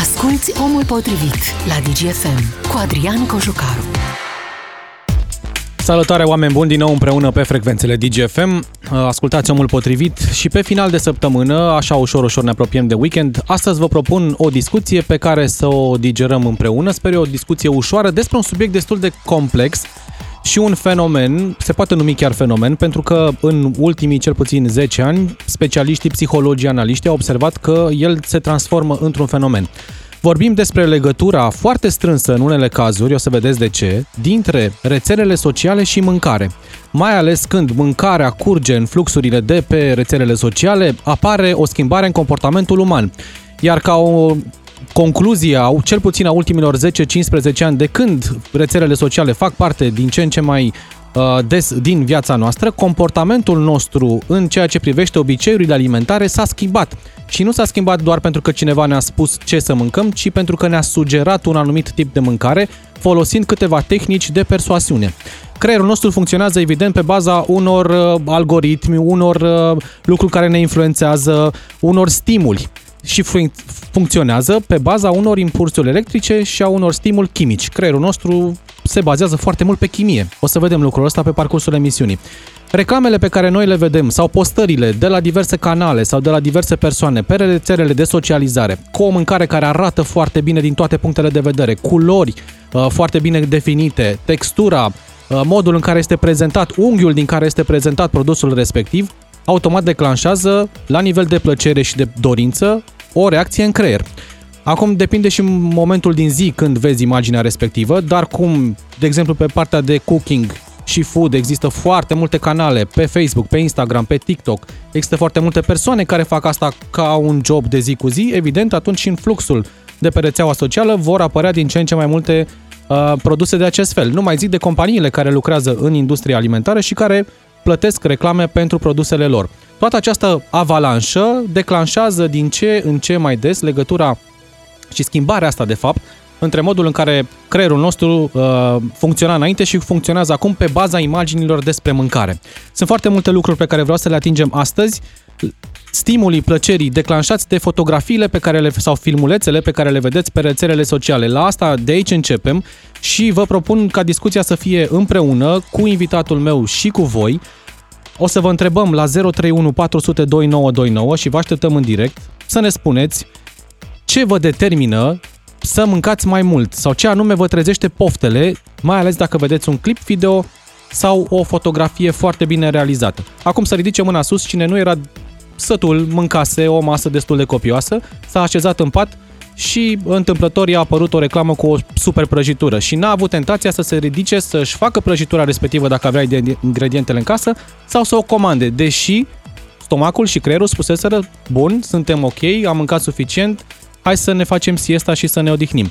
Asculți Omul Potrivit la DGFM cu Adrian Cojucaru. Salutare oameni buni din nou împreună pe frecvențele DGFM. Ascultați Omul Potrivit și pe final de săptămână, așa ușor ușor ne apropiem de weekend, astăzi vă propun o discuție pe care să o digerăm împreună. Sper eu o discuție ușoară despre un subiect destul de complex și un fenomen, se poate numi chiar fenomen, pentru că în ultimii cel puțin 10 ani, specialiștii, psihologii, analiști au observat că el se transformă într-un fenomen. Vorbim despre legătura foarte strânsă în unele cazuri, o să vedeți de ce, dintre rețelele sociale și mâncare. Mai ales când mâncarea curge în fluxurile de pe rețelele sociale, apare o schimbare în comportamentul uman. Iar ca o concluzie, cel puțin a ultimilor 10-15 ani, de când rețelele sociale fac parte din ce în ce mai uh, des din viața noastră, comportamentul nostru în ceea ce privește obiceiurile alimentare s-a schimbat. Și nu s-a schimbat doar pentru că cineva ne-a spus ce să mâncăm, ci pentru că ne-a sugerat un anumit tip de mâncare, folosind câteva tehnici de persoasiune. Creierul nostru funcționează evident pe baza unor uh, algoritmi, unor uh, lucruri care ne influențează, unor stimuli și funcționează pe baza unor impulsuri electrice și a unor stimuli chimici. Creierul nostru se bazează foarte mult pe chimie. O să vedem lucrul ăsta pe parcursul emisiunii. Reclamele pe care noi le vedem sau postările de la diverse canale sau de la diverse persoane pe rețelele de socializare, cu o mâncare care arată foarte bine din toate punctele de vedere, culori uh, foarte bine definite, textura, uh, modul în care este prezentat, unghiul din care este prezentat produsul respectiv, automat declanșează, la nivel de plăcere și de dorință, o reacție în creier. Acum depinde și momentul din zi când vezi imaginea respectivă, dar cum, de exemplu, pe partea de cooking și food există foarte multe canale pe Facebook, pe Instagram, pe TikTok, există foarte multe persoane care fac asta ca un job de zi cu zi, evident, atunci și în fluxul de pe rețeaua socială vor apărea din ce în ce mai multe uh, produse de acest fel. Nu mai zic de companiile care lucrează în industria alimentară și care plătesc reclame pentru produsele lor. Toată această avalanșă declanșează din ce în ce mai des legătura și schimbarea asta, de fapt, între modul în care creierul nostru uh, funcționa înainte și funcționează acum pe baza imaginilor despre mâncare. Sunt foarte multe lucruri pe care vreau să le atingem astăzi. Stimulii plăcerii declanșați de fotografiile pe care le, sau filmulețele pe care le vedeți pe rețelele sociale. La asta de aici începem și vă propun ca discuția să fie împreună cu invitatul meu și cu voi. O să vă întrebăm la 031 400 2929 și vă așteptăm în direct să ne spuneți ce vă determină să mâncați mai mult sau ce anume vă trezește poftele, mai ales dacă vedeți un clip video sau o fotografie foarte bine realizată. Acum să ridice mâna sus cine nu era sătul, mâncase o masă destul de copioasă, s-a așezat în pat și întâmplător i-a apărut o reclamă cu o super prăjitură și n-a avut tentația să se ridice să-și facă prăjitura respectivă dacă avea ingredientele în casă sau să o comande, deși stomacul și creierul spuseseră, bun, suntem ok, am mâncat suficient, hai să ne facem siesta și să ne odihnim.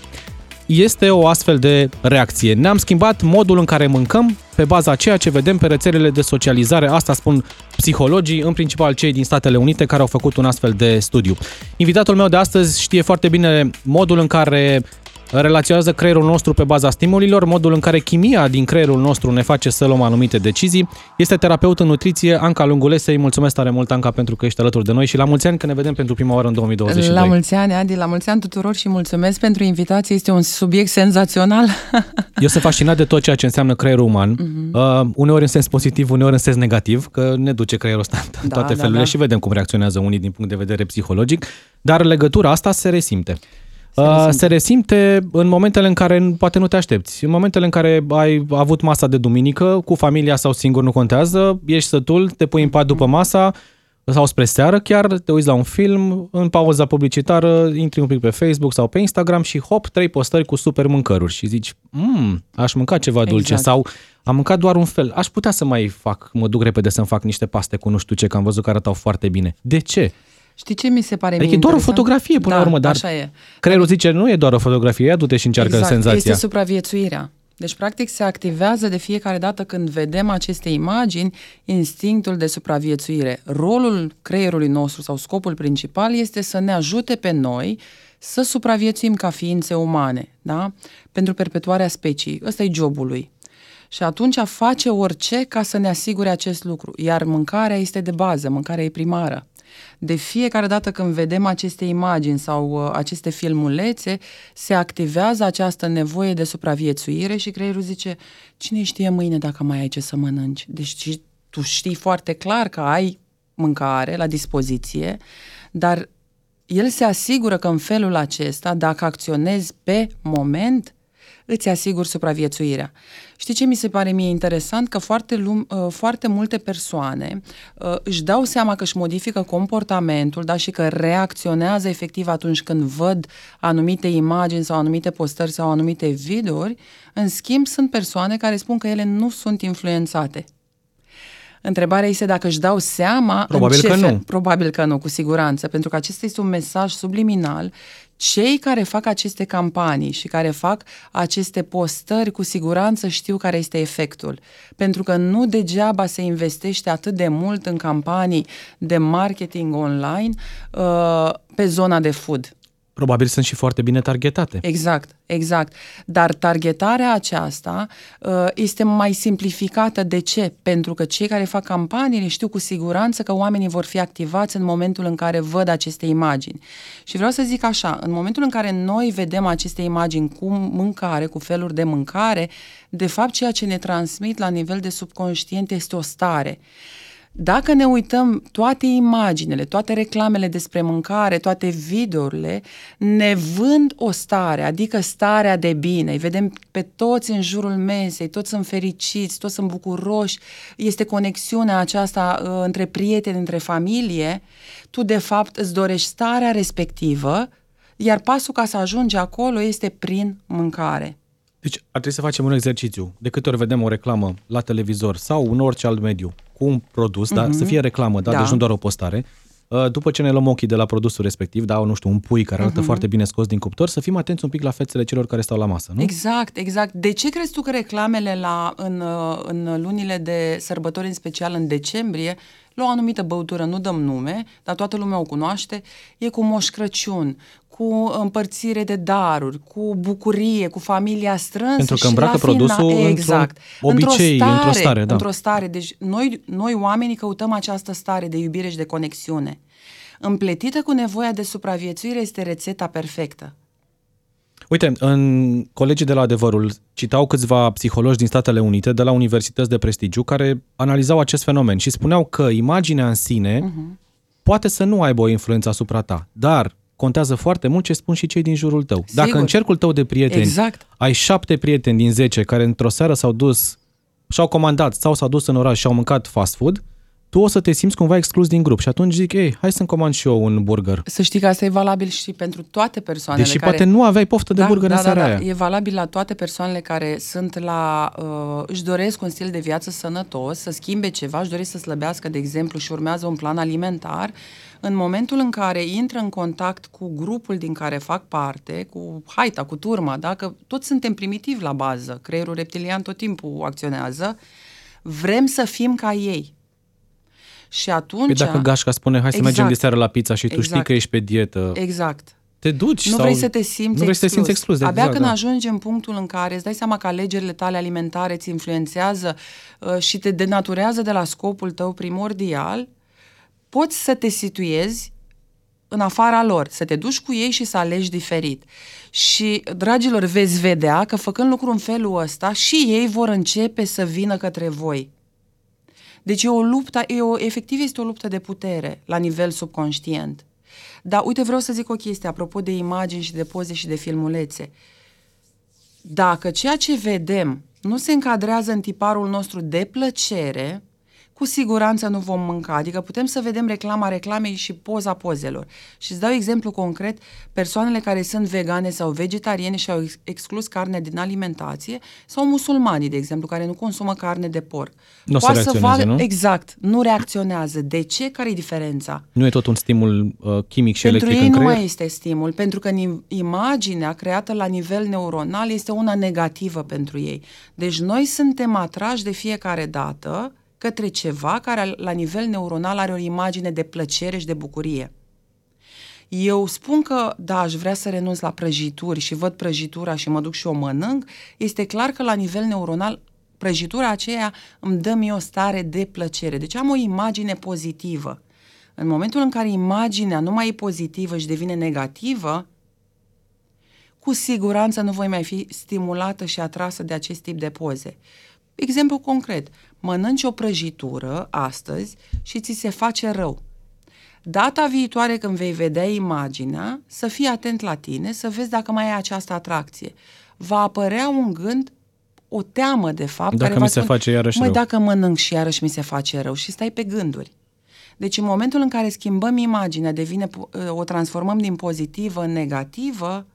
Este o astfel de reacție. Ne-am schimbat modul în care mâncăm pe baza ceea ce vedem pe rețelele de socializare. Asta spun psihologii, în principal cei din Statele Unite care au făcut un astfel de studiu. Invitatul meu de astăzi știe foarte bine modul în care relaționează creierul nostru pe baza stimulilor, modul în care chimia din creierul nostru ne face să luăm anumite decizii. Este terapeut în nutriție, Anca Lungulese. Îi mulțumesc tare mult, Anca, pentru că ești alături de noi și la mulți ani că ne vedem pentru prima oară în 2022. La mulți ani, Adi, la mulți ani tuturor și mulțumesc pentru invitație. Este un subiect senzațional. Eu sunt fascinat de tot ceea ce înseamnă creierul uman, uh-huh. uh, uneori în sens pozitiv, uneori în sens negativ, că ne duce creierul ăsta în da, toate da, felurile da. și vedem cum reacționează unii din punct de vedere psihologic, dar legătura asta se resimte. Se resimte. Uh, se resimte în momentele în care poate nu te aștepți. În momentele în care ai avut masa de duminică, cu familia sau singur nu contează, ești sătul, te pui în pat după masa sau spre seară chiar, te uiți la un film, în pauza publicitară, intri un pic pe Facebook sau pe Instagram și hop, trei postări cu super mâncăruri și zici, mmm, aș mânca ceva dulce exact. sau am mâncat doar un fel, aș putea să mai fac, mă duc repede să-mi fac niște paste cu nu știu ce, că am văzut că arătau foarte bine. De ce? Știi ce mi se pare adică mie e doar o fotografie până da, la urmă, dar așa e. creierul zice nu e doar o fotografie, ia du-te și încearcă exact, senzația. Este supraviețuirea. Deci, practic, se activează de fiecare dată când vedem aceste imagini instinctul de supraviețuire. Rolul creierului nostru sau scopul principal este să ne ajute pe noi să supraviețuim ca ființe umane, da? Pentru perpetuarea speciei. Ăsta e jobul lui. Și atunci face orice ca să ne asigure acest lucru. Iar mâncarea este de bază, mâncarea e primară. De fiecare dată când vedem aceste imagini sau uh, aceste filmulețe, se activează această nevoie de supraviețuire și creierul zice, cine știe mâine dacă mai ai ce să mănânci? Deci tu știi foarte clar că ai mâncare la dispoziție, dar el se asigură că în felul acesta, dacă acționezi pe moment, îți asigur supraviețuirea. Știi ce mi se pare mie interesant? Că foarte, lum, uh, foarte multe persoane uh, își dau seama că își modifică comportamentul da, și că reacționează efectiv atunci când văd anumite imagini sau anumite postări sau anumite videouri. În schimb, sunt persoane care spun că ele nu sunt influențate. Întrebarea este dacă își dau seama Probabil în ce că fel. nu. Probabil că nu, cu siguranță, pentru că acesta este un mesaj subliminal. Cei care fac aceste campanii și care fac aceste postări, cu siguranță știu care este efectul. Pentru că nu degeaba se investește atât de mult în campanii de marketing online uh, pe zona de food. Probabil sunt și foarte bine targetate. Exact, exact. Dar targetarea aceasta uh, este mai simplificată. De ce? Pentru că cei care fac campaniile știu cu siguranță că oamenii vor fi activați în momentul în care văd aceste imagini. Și vreau să zic așa, în momentul în care noi vedem aceste imagini cu mâncare, cu feluri de mâncare, de fapt ceea ce ne transmit la nivel de subconștient este o stare. Dacă ne uităm toate imaginele, toate reclamele despre mâncare, toate videourile, ne vând o stare, adică starea de bine. Îi vedem pe toți în jurul mesei, toți sunt fericiți, toți sunt bucuroși, este conexiunea aceasta uh, între prieteni, între familie. Tu, de fapt, îți dorești starea respectivă, iar pasul ca să ajungi acolo este prin mâncare. Deci ar trebui să facem un exercițiu. De câte ori vedem o reclamă la televizor sau în orice alt mediu cu un produs, mm-hmm. dar să fie reclamă, da? Da. deci nu doar o postare, uh, după ce ne luăm ochii de la produsul respectiv, da, nu știu, un pui care arată mm-hmm. foarte bine scos din cuptor, să fim atenți un pic la fețele celor care stau la masă, nu? Exact, exact. De ce crezi tu că reclamele la, în, uh, în lunile de sărbători, în special în decembrie, la o anumită băutură, nu dăm nume, dar toată lumea o cunoaște, e cu Moș Crăciun, cu împărțire de daruri, cu bucurie, cu familia strânsă Pentru că și îmbracă la produsul într-un exact. obicei, într-o stare, da. Într-o stare. Deci noi, noi oamenii căutăm această stare de iubire și de conexiune. Împletită cu nevoia de supraviețuire este rețeta perfectă. Uite, în colegii de la Adevărul citau câțiva psihologi din Statele Unite, de la universități de prestigiu, care analizau acest fenomen și spuneau că imaginea în sine uh-huh. poate să nu aibă o influență asupra ta, dar contează foarte mult ce spun și cei din jurul tău. Dacă Sigur. în cercul tău de prieteni Exact. ai șapte prieteni din zece care într-o seară s-au dus și-au comandat sau s-au dus în oraș și au mâncat fast food, tu o să te simți cumva exclus din grup și atunci zic, ei, hai să-mi comand și eu un burger. Să știi că asta e valabil și pentru toate persoanele Deși care... poate nu aveai poftă de da, burger da, în seara da, da. aia. E valabil la toate persoanele care sunt la... Uh, își doresc un stil de viață sănătos, să schimbe ceva, își doresc să slăbească, de exemplu, și urmează un plan alimentar. În momentul în care intră în contact cu grupul din care fac parte, cu haita, cu turma, da? că toți suntem primitivi la bază, creierul reptilian tot timpul acționează, vrem să fim ca ei. Și atunci... Păi dacă gașca spune, hai să mergem de Exact. seară la pizza și tu știi Exact. că ești pe dietă, Exact. te duci Nu sau... vrei să te simți nu vrei să te exclus. simți exclus. de Abia exact, când da. ajungi în punctul în care îți dai seama că alegerile tale alimentare îți influențează uh, și te denaturează de la scopul tău primordial, poți să te situezi în afara lor, să te duci cu ei și să alegi diferit. Și, dragilor, veți vedea că făcând lucru în felul ăsta, și ei vor începe să vină către voi. Deci e o luptă, e o, efectiv este o luptă de putere la nivel subconștient. Dar uite, vreau să zic o chestie apropo de imagini și de poze și de filmulețe. Dacă ceea ce vedem nu se încadrează în tiparul nostru de plăcere, cu siguranță nu vom mânca. Adică putem să vedem reclama reclamei și poza pozelor. Și îți dau exemplu concret, persoanele care sunt vegane sau vegetariene și au ex- exclus carne din alimentație sau musulmanii, de exemplu, care nu consumă carne de porc. Nu o să Poate reacționeze, nu? Exact, nu reacționează. De ce? Care e diferența? Nu e tot un stimul uh, chimic și Pentru electric ei în nu creier? mai este stimul, pentru că ni- imaginea creată la nivel neuronal este una negativă pentru ei. Deci noi suntem atrași de fiecare dată către ceva care la nivel neuronal are o imagine de plăcere și de bucurie. Eu spun că, da, aș vrea să renunț la prăjituri și văd prăjitura și mă duc și o mănânc, este clar că la nivel neuronal prăjitura aceea îmi dă mie o stare de plăcere. Deci am o imagine pozitivă. În momentul în care imaginea nu mai e pozitivă și devine negativă, cu siguranță nu voi mai fi stimulată și atrasă de acest tip de poze. Exemplu concret, mănânci o prăjitură astăzi și ți se face rău. Data viitoare când vei vedea imaginea, să fii atent la tine, să vezi dacă mai ai această atracție. Va apărea un gând, o teamă de fapt. Dacă care mi va se spune, face iarăși Măi, rău." dacă mănânc și iarăși mi se face rău și stai pe gânduri. Deci în momentul în care schimbăm imaginea, devine, po- o transformăm din pozitivă în negativă,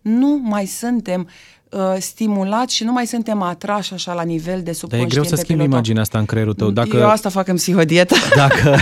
nu mai suntem uh, stimulați și nu mai suntem atrași așa la nivel de Dar e subconștient greu să pe schimbi pilotul. imaginea asta în creierul tău. Dacă, Eu asta fac în psihodietă. dacă,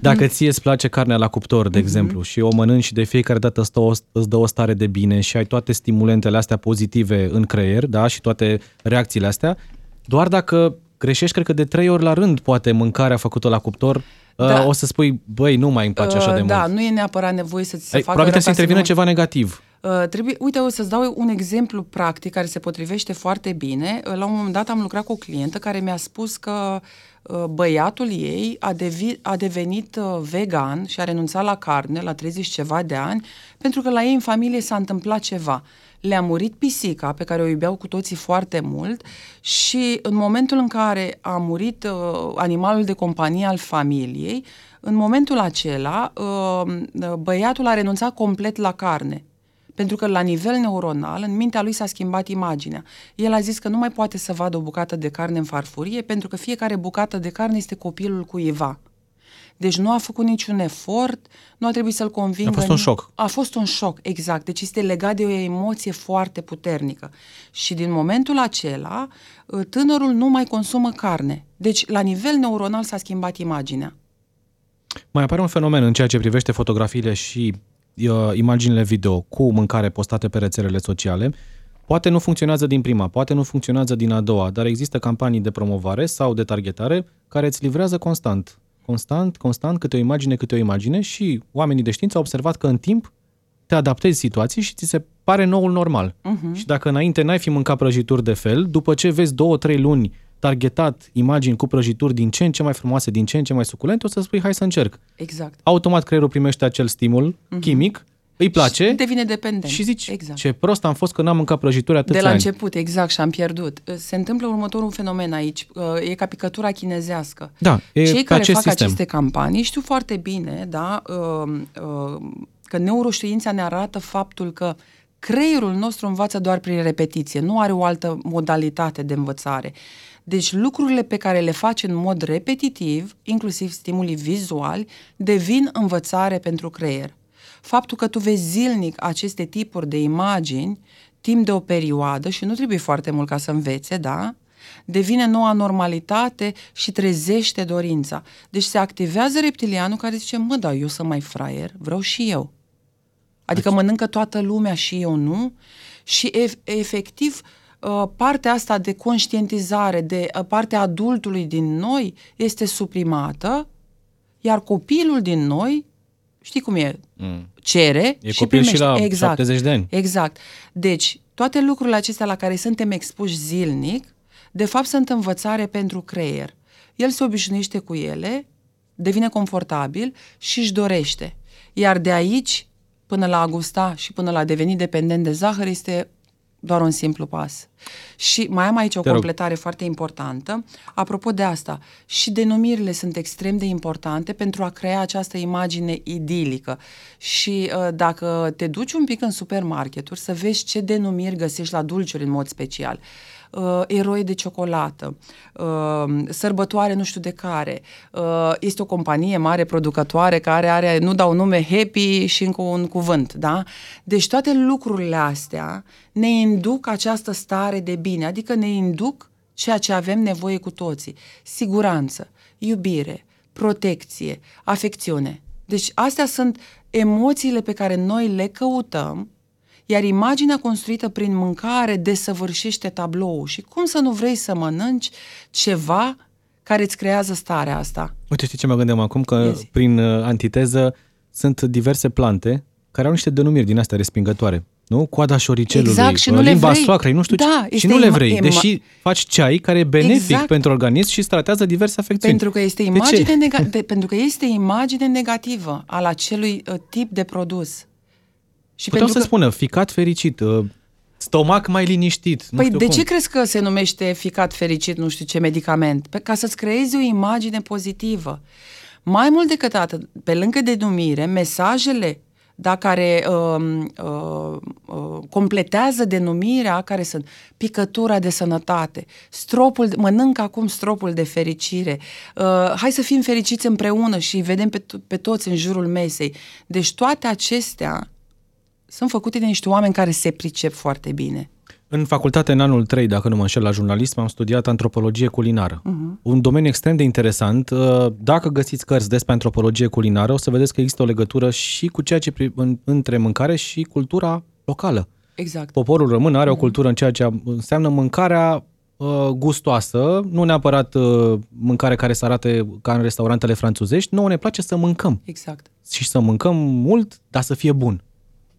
dacă ție îți place carnea la cuptor, Mhm. de exemplu, și o mănânci și de fiecare dată îți dă, o, îți dă o stare de bine și ai toate stimulentele astea pozitive în creier, da, și toate reacțiile astea, doar dacă greșești, cred că de trei ori la rând, poate mâncarea făcută la cuptor, Da. da. o să spui, băi, nu mai îmi place așa de Uh, mult. Da, nu e neapărat nevoie să ți se Ai, facă probabil rău trebuie să ca intervină nu- ceva negativ. Uh, trebuie, uite, o să-ți dau un exemplu practic care se potrivește foarte bine. Uh, La un moment dat am lucrat cu o clientă care mi-a spus că uh, băiatul ei a, devi, a devenit uh, vegan și a renunțat la carne la 30 ceva de ani pentru că la ei în familie s-a întâmplat ceva. Le-a murit pisica pe care o iubeau cu toții foarte mult și în momentul în care a murit uh, animalul de companie al familiei, în momentul acela uh, băiatul a renunțat complet la carne. Pentru că la nivel neuronal, în mintea lui s-a schimbat imaginea. El a zis că nu mai poate să vadă o bucată de carne în farfurie, pentru că fiecare bucată de carne este copilul cuiva. Deci nu a făcut niciun efort, nu a trebuit să-l convingă. A fost un șoc. A fost un șoc, exact. Deci este legat de o emoție foarte puternică. Și din momentul acela, tânărul nu mai consumă carne. Deci, la nivel neuronal s-a schimbat imaginea. Mai apare un fenomen în ceea ce privește fotografiile și uh, imaginile video cu mâncare postate pe rețelele sociale. Poate nu funcționează din prima, poate nu funcționează din a doua, dar există campanii de promovare sau de targetare care îți livrează constant. Constant, constant, câte o imagine, câte o imagine și oamenii de știință au observat că în timp te adaptezi situații și ți se pare noul normal. Uh-huh. Și dacă înainte n-ai fi mâncat prăjituri de fel, după ce vezi două, trei luni targetat imagini cu prăjituri din ce în ce mai frumoase, din ce în ce mai suculente, o să spui hai să încerc. Exact. Automat creierul primește acel stimul uh-huh. chimic, îi place Și devine dependent. și zici exact. ce prost am fost că n-am mâncat prăjituri atâția De la ani. început, exact, și am pierdut. Se întâmplă următorul fenomen aici. E ca picătura chinezească. Da, e Cei pe care acest fac sistem. aceste campanii știu foarte bine da, uh, uh, că neuroștiința ne arată faptul că creierul nostru învață doar prin repetiție, nu are o altă modalitate de învățare. Deci lucrurile pe care le faci în mod repetitiv, inclusiv stimulii vizuali, devin învățare pentru creier. Faptul că tu vezi zilnic aceste tipuri de imagini timp de o perioadă și nu trebuie foarte mult ca să învețe, da? devine noua normalitate și trezește dorința. Deci se activează reptilianul care zice, mă, da, eu sunt mai fraier, vreau și eu. Adică mănâncă toată lumea și eu nu. Și ef- efectiv, uh, partea asta de conștientizare, de uh, partea adultului din noi este suprimată, iar copilul din noi, știi cum e, Mm. cere E și copil primește. și la exact. 70 de ani. Exact. Deci, toate lucrurile acestea la care suntem expuși zilnic, de fapt sunt învățare pentru creier. El se obișnuiește cu ele, devine confortabil și își dorește. Iar de aici, până la a gusta și până la a deveni dependent de zahăr, este doar un simplu pas. Și mai am aici o Te rog. completare foarte importantă. Apropo de asta, și denumirile sunt extrem de importante pentru a crea această imagine idilică. Și uh, dacă te duci un pic în supermarketuri să vezi ce denumiri găsești la dulciuri în mod special, uh, eroi de ciocolată, uh, sărbătoare nu știu de care, uh, este o companie mare producătoare care are, nu dau nume, Happy și încă un cuvânt, da? Deci toate lucrurile astea ne induc această stare de bine, adică ne induc ceea ce avem nevoie cu toții. Siguranță, iubire, protecție, afecțiune. Deci astea sunt emoțiile pe care noi le căutăm iar imaginea construită prin mâncare desăvârșește tabloul. Și cum să nu vrei să mănânci ceva care îți creează starea asta? Uite, știi ce mă gândeam acum? Că Ia zi. prin uh, antiteză sunt diverse plante care au niște denumiri din astea respingătoare. nu? Coada șoricelului, Exact, și nu le limba vrei. soacrei, nu știu Da, ce. Și este nu le ima- vrei, ima- deși faci ceai care e benefic Exact. pentru organism și îți tratează diverse afecțiuni. Pentru că este De imagine, ce? nega- de, pentru că este imagine negativă al acelui uh, tip de produs. Și Puteau pentru să că, spună ficat fericit, uh, stomac mai liniștit, nu Păi știu de cum. ce crezi că se numește ficat fericit, nu știu ce medicament? Pe, ca să-ți creezi o imagine pozitivă. Mai mult decât atât, pe lângă denumire, mesajele da, care uh, uh, uh, completează denumirea, care sunt picătura de sănătate, stropul, mănânc acum stropul de fericire, uh, hai să fim fericiți împreună și îi vedem pe, to- pe toți în jurul mesei. Deci toate acestea sunt făcute de niște oameni care se pricep foarte bine. În facultate, în anul 3, dacă nu mă înșel la jurnalism, am studiat antropologie culinară. Uh-huh. Un domeniu extrem de interesant. Uh, Dacă găsiți cărți despre antropologie culinară, o să vedeți că există o legătură și cu ceea ce pri- în, între mâncare și cultura locală. Exact. Poporul român are o cultură în ceea ce înseamnă mâncarea uh, gustoasă, nu neapărat uh, mâncare care să arate ca în restaurantele franțuzești. Nouă ne place să mâncăm Exact. și să mâncăm mult, dar să fie bun.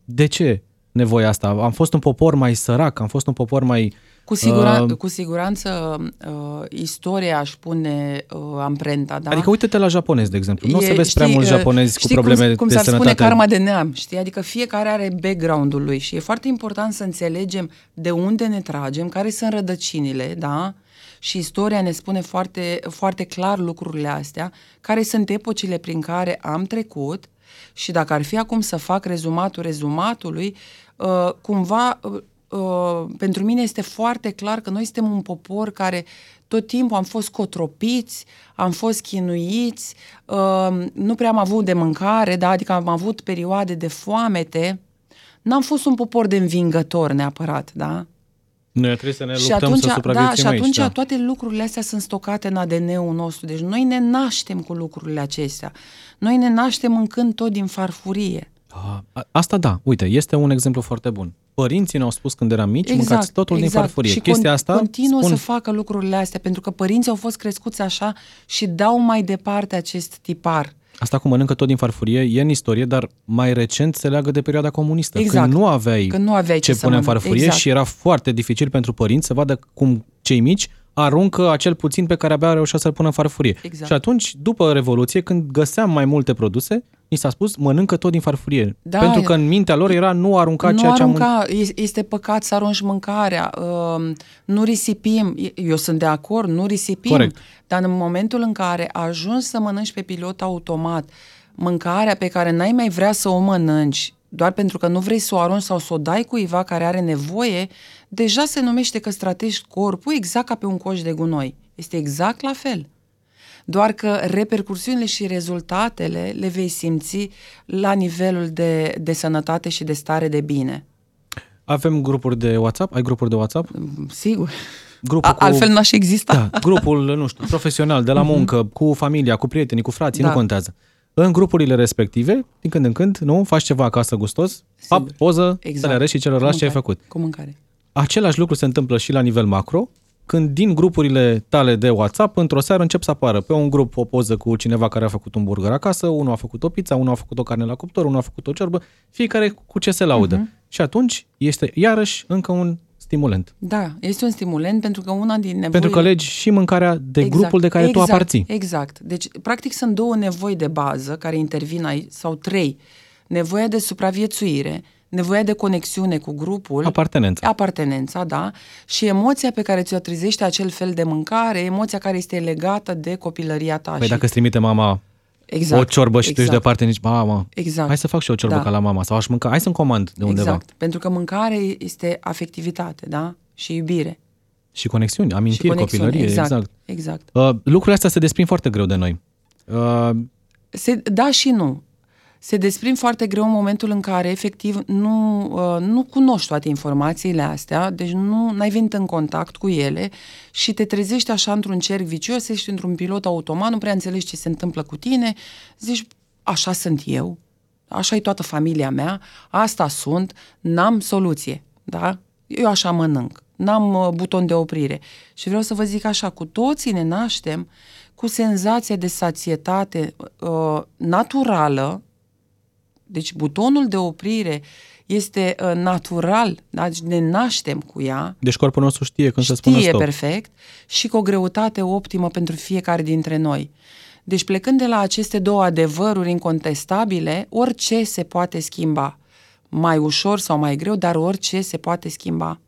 De ce nevoia asta? Am fost un popor mai sărac, am fost un popor mai... Cu, sigura- Uh, cu siguranță uh, istoria își pune uh, amprenta, da? Adică uite-te la japonezi, de exemplu. Nu o să E, vezi prea știi, mulți uh, japonezi cu știi probleme cum, cum de s-ar sănătate. spune karma de neam, știi? Adică fiecare are background-ul lui și e foarte important să înțelegem de unde ne tragem, care sunt rădăcinile, da? Și istoria ne spune foarte, foarte clar lucrurile astea, care sunt epocile prin care am trecut și dacă ar fi acum să fac rezumatul rezumatului, uh, cumva uh, uh, pentru mine este foarte clar că noi suntem un popor care tot timpul am fost cotropiți, am fost chinuiți, uh, nu prea am avut de mâncare, da? adică am avut perioade de foamete, n-am fost un popor de învingător neapărat, da? Noi trebuie să ne și luptăm atunci, să supraviețuim da, și atunci aici. Da. toate lucrurile astea sunt stocate în ADN-ul nostru. Deci noi ne naștem cu lucrurile acestea. Noi ne naștem mâncând tot din farfurie. A, a- Asta da, uite, este un exemplu foarte bun. Părinții ne-au spus când eram mici, mâncați totul din farfurie. Și Chestia con- asta continuă spun, să facă lucrurile astea, pentru că părinții au fost crescuți așa și dau mai departe acest tipar. Asta cu mănâncă tot din farfurie e în istorie, dar mai recent se leagă de perioada comunistă. Exact. Când nu aveai, Când nu aveai ce ce să pune în mănânci. farfurie Exact. și era foarte dificil pentru părinți să vadă cum cei mici aruncă acel puțin pe care abia reușea să-l pună în farfurie. Exact. Și atunci, după Revoluție, când găseam mai multe produse, mi s-a spus mănâncă tot din farfurie. Da, pentru e- că în mintea lor era nu arunca nu ceea ce am mâncat. arunca, es- este păcat să arunci mâncarea, uh, nu risipim, eu sunt de acord, nu risipim, Corect. dar în momentul în care ajungi să mănânci pe pilot automat mâncarea pe care n-ai mai vrea să o mănânci, doar pentru că nu vrei să o arunci sau să o dai cuiva care are nevoie, deja se numește că stratești corpul exact ca pe un coș de gunoi. Este exact la fel. Doar că repercursiunile și rezultatele le vei simți la nivelul de, de sănătate și de stare de bine. Avem grupuri de WhatsApp? Ai grupuri de WhatsApp? Sigur. Grupul A, altfel n-aș exista. Da, grupul, nu știu, profesional, de la muncă, cu familia, cu prietenii, cu frații, Da. nu contează. În grupurile respective, din când în când, nu, faci ceva acasă gustos, pap, Sigur. poză, Exact. să le arăți și celorlalți ce ai mâncare. făcut. Cu mâncare. Același lucru se întâmplă și la nivel macro, când din grupurile tale de WhatsApp, într-o seară încep să apară pe un grup o poză cu cineva care a făcut un burger acasă, unul a făcut o pizza, unul a făcut o carne la cuptor, unul a făcut o ciorbă, fiecare cu ce se laudă. Uh-huh. Și atunci este iarăși încă un stimulent. Da, este un stimulent pentru că una din nevoile... Pentru că legi și mâncarea de Exact, grupul de care exact, tu aparții. Exact. Deci, practic, sunt două nevoi de bază care intervin aici, sau trei. Nevoia de supraviețuire, nevoia de conexiune cu grupul, Apartenența. apartenența, da, și emoția pe care ți-o trezește acel fel de mâncare, emoția care este legată de copilăria ta. Păi și... dacă îți trimite mama exact, o ciorbă și tu ești exact, departe, nici, mama, Exact. hai să fac și eu o ciorbă Da. ca la mama sau aș mânca, hai să-mi comand de undeva. Exact, pentru că mâncare este afectivitate, da, și iubire. Și conexiuni, și amintiri, conexiune. copilărie, exact. exact. exact. Uh, lucrurile astea se desprind foarte greu de noi. Uh, Se, da și nu. Se desprind foarte greu în momentul în care, efectiv, nu, uh, nu cunoști toate informațiile astea, deci nu ai venit în contact cu ele și te trezești așa într-un cerc vicios, ești într-un pilot automat, nu prea înțelegi ce se întâmplă cu tine, zici, așa sunt eu, așa e toată familia mea, asta sunt, n-am soluție, da? Eu așa mănânc, n-am uh, buton de oprire. Și vreau să vă zic așa, cu toții ne naștem cu senzația de sațietate uh, naturală, Deci butonul de oprire este uh, natural, da? Deci ne naștem cu ea. Deci corpul nostru știe când știe să spună stop. perfect și cu o greutate optimă pentru fiecare dintre noi. Deci plecând de la aceste două adevăruri incontestabile, orice se poate schimba. Mai ușor sau mai greu, dar orice se poate schimba.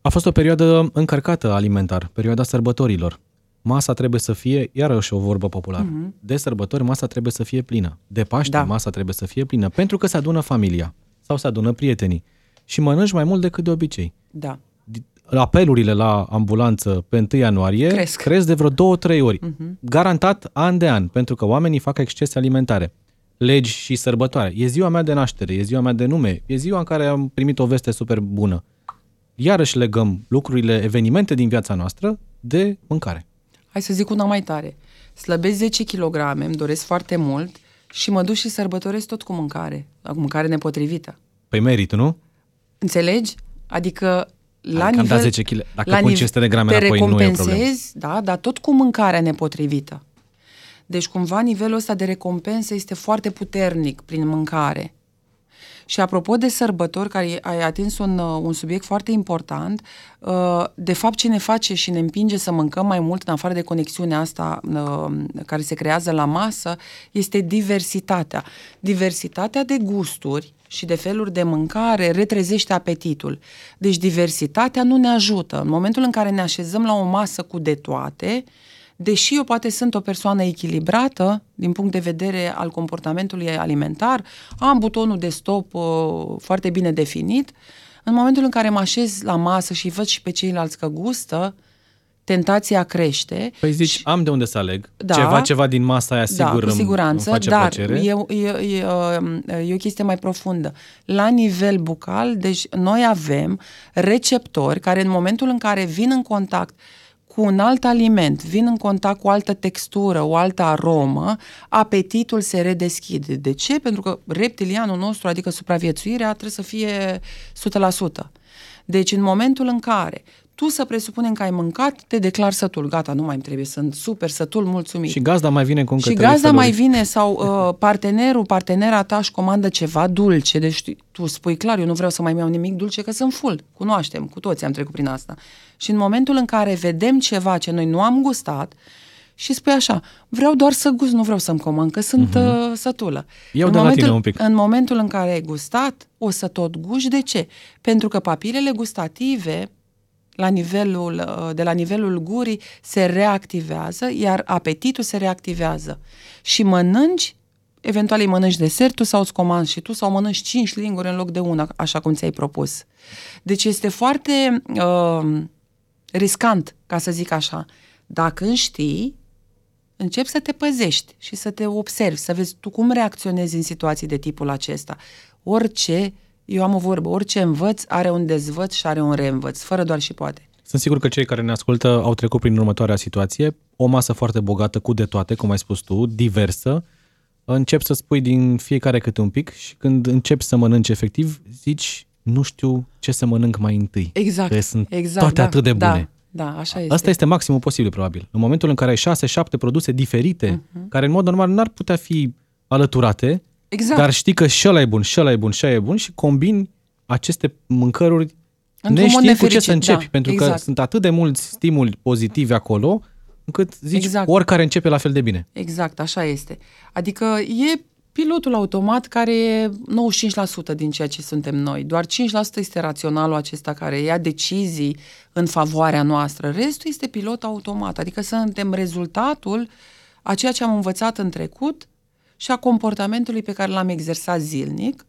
A fost o perioadă încărcată alimentar, perioada sărbătorilor. Masa trebuie să fie, iarăși o vorbă populară, uh-huh. de sărbători masa trebuie să fie plină. De Paște da. masa trebuie să fie plină, pentru că se adună familia sau se adună prietenii și mănânci mai mult decât de obicei. Da. Apelurile la ambulanță pe 1 ianuarie cresc, cresc de vreo 2-3 ori. Uh-huh. Garantat an de an, pentru că oamenii fac excese alimentare. Legi și sărbătoare. E ziua mea de naștere, e ziua mea de nume, e ziua în care am primit o veste super bună. Iarăși legăm lucrurile, evenimente din viața noastră de mâncare. Hai să zic una mai tare. Slăbesc 10 kg, îmi doresc foarte mult și mă duc și sărbătoresc tot cu mâncare, cu mâncare nepotrivită. Păi merită, nu? Înțelegi? Adică la adică nivel... Da 10 kg. Dacă la pun 500 de grame te înapoi, nu e o problemă. da, dar tot cu mâncarea nepotrivită. Deci cumva nivelul ăsta de recompensă este foarte puternic prin mâncare. Și apropo de sărbători, care ai atins un, uh, un subiect foarte important, uh, de fapt ce ne face și ne împinge să mâncăm mai mult în afară de conexiunea asta uh, care se creează la masă, este diversitatea. Diversitatea de gusturi și de feluri de mâncare retrezește apetitul. Deci diversitatea nu ne ajută. În momentul în care ne așezăm la o masă cu de toate, uh, deși eu poate sunt o persoană echilibrată din punct de vedere al comportamentului alimentar, am butonul de stop uh, foarte bine definit, în momentul în care mă așez la masă și văd și pe ceilalți că gustă, tentația crește. Păi zici, și, am de unde să aleg. Da, ceva, ceva din masa aia sigur da, cu siguranță, îmi face dar plăcere. E, e, e, e o chestie mai profundă. La nivel bucal, deci noi avem receptori care în momentul în care vin în contact cu un alt aliment, vin în contact cu o altă textură, o altă aromă, apetitul se redeschide. De ce? Pentru că reptilianul nostru, adică supraviețuirea, trebuie să fie 100%. Deci în momentul în care tu să presupunem că ai mâncat, te declar sătul. Gata, nu mai îmi trebuie, sunt super sătul, mulțumit. Și gazda mai vine cu încă Și gazda feluri. mai vine sau uh, partenerul, partenera ta își comandă ceva dulce. Deci tu spui clar, eu nu vreau să mai iau nimic dulce, că sunt full. Cunoaștem, cu toți am trecut prin asta. Și în momentul în care vedem ceva ce noi nu am gustat, și spui așa, vreau doar să gust, nu vreau să-mi comand, că sunt uh-huh. uh, sătulă. Iau în de momentul, la tine un pic. În momentul în care ai gustat, o să tot guși. De ce? Pentru că papilele gustative la nivelul, uh, de la nivelul gurii se reactivează, iar apetitul se reactivează. Și mănânci, eventual îi mănânci desertul sau îți comanzi și tu, sau mănânci cinci linguri în loc de una, așa cum ți-ai propus. Deci este foarte uh, riscant, ca să zic așa. Dacă știi, începi să te păzești și să te observi, să vezi tu cum reacționezi în situații de tipul acesta. Orice eu am o vorbă, orice învăț are un dezvăț și are un reînvăț, fără doar și poate. Sunt sigur că cei care ne ascultă au trecut prin următoarea situație, o masă foarte bogată cu de toate, cum ai spus tu, diversă, încep să spui din fiecare câte un pic și când începi să mănânci efectiv, zici, nu știu ce să mănânc mai întâi. Exact. Că sunt exact, toate da, atât de bune. Da, da, așa este. Asta este maximul posibil, probabil. În momentul în care ai șase, șapte produse diferite, uh-huh. care în mod normal n-ar putea fi alăturate, Exact. Dar știi că și ăla e bun, și ăla e bun, și ăla e bun și combini aceste mâncăruri Într-un neștiind cu ce să începi, da, pentru exact. că sunt atât de mulți stimuli pozitivi acolo, încât zici exact. oricare începe la fel de bine. Exact, așa este. Adică e pilotul automat care e 95% din ceea ce suntem noi. Doar 5% este raționalul acesta care ia decizii în favoarea noastră. Restul este pilot automat, adică suntem rezultatul a ceea ce am învățat în trecut și a comportamentului pe care l-am exersat zilnic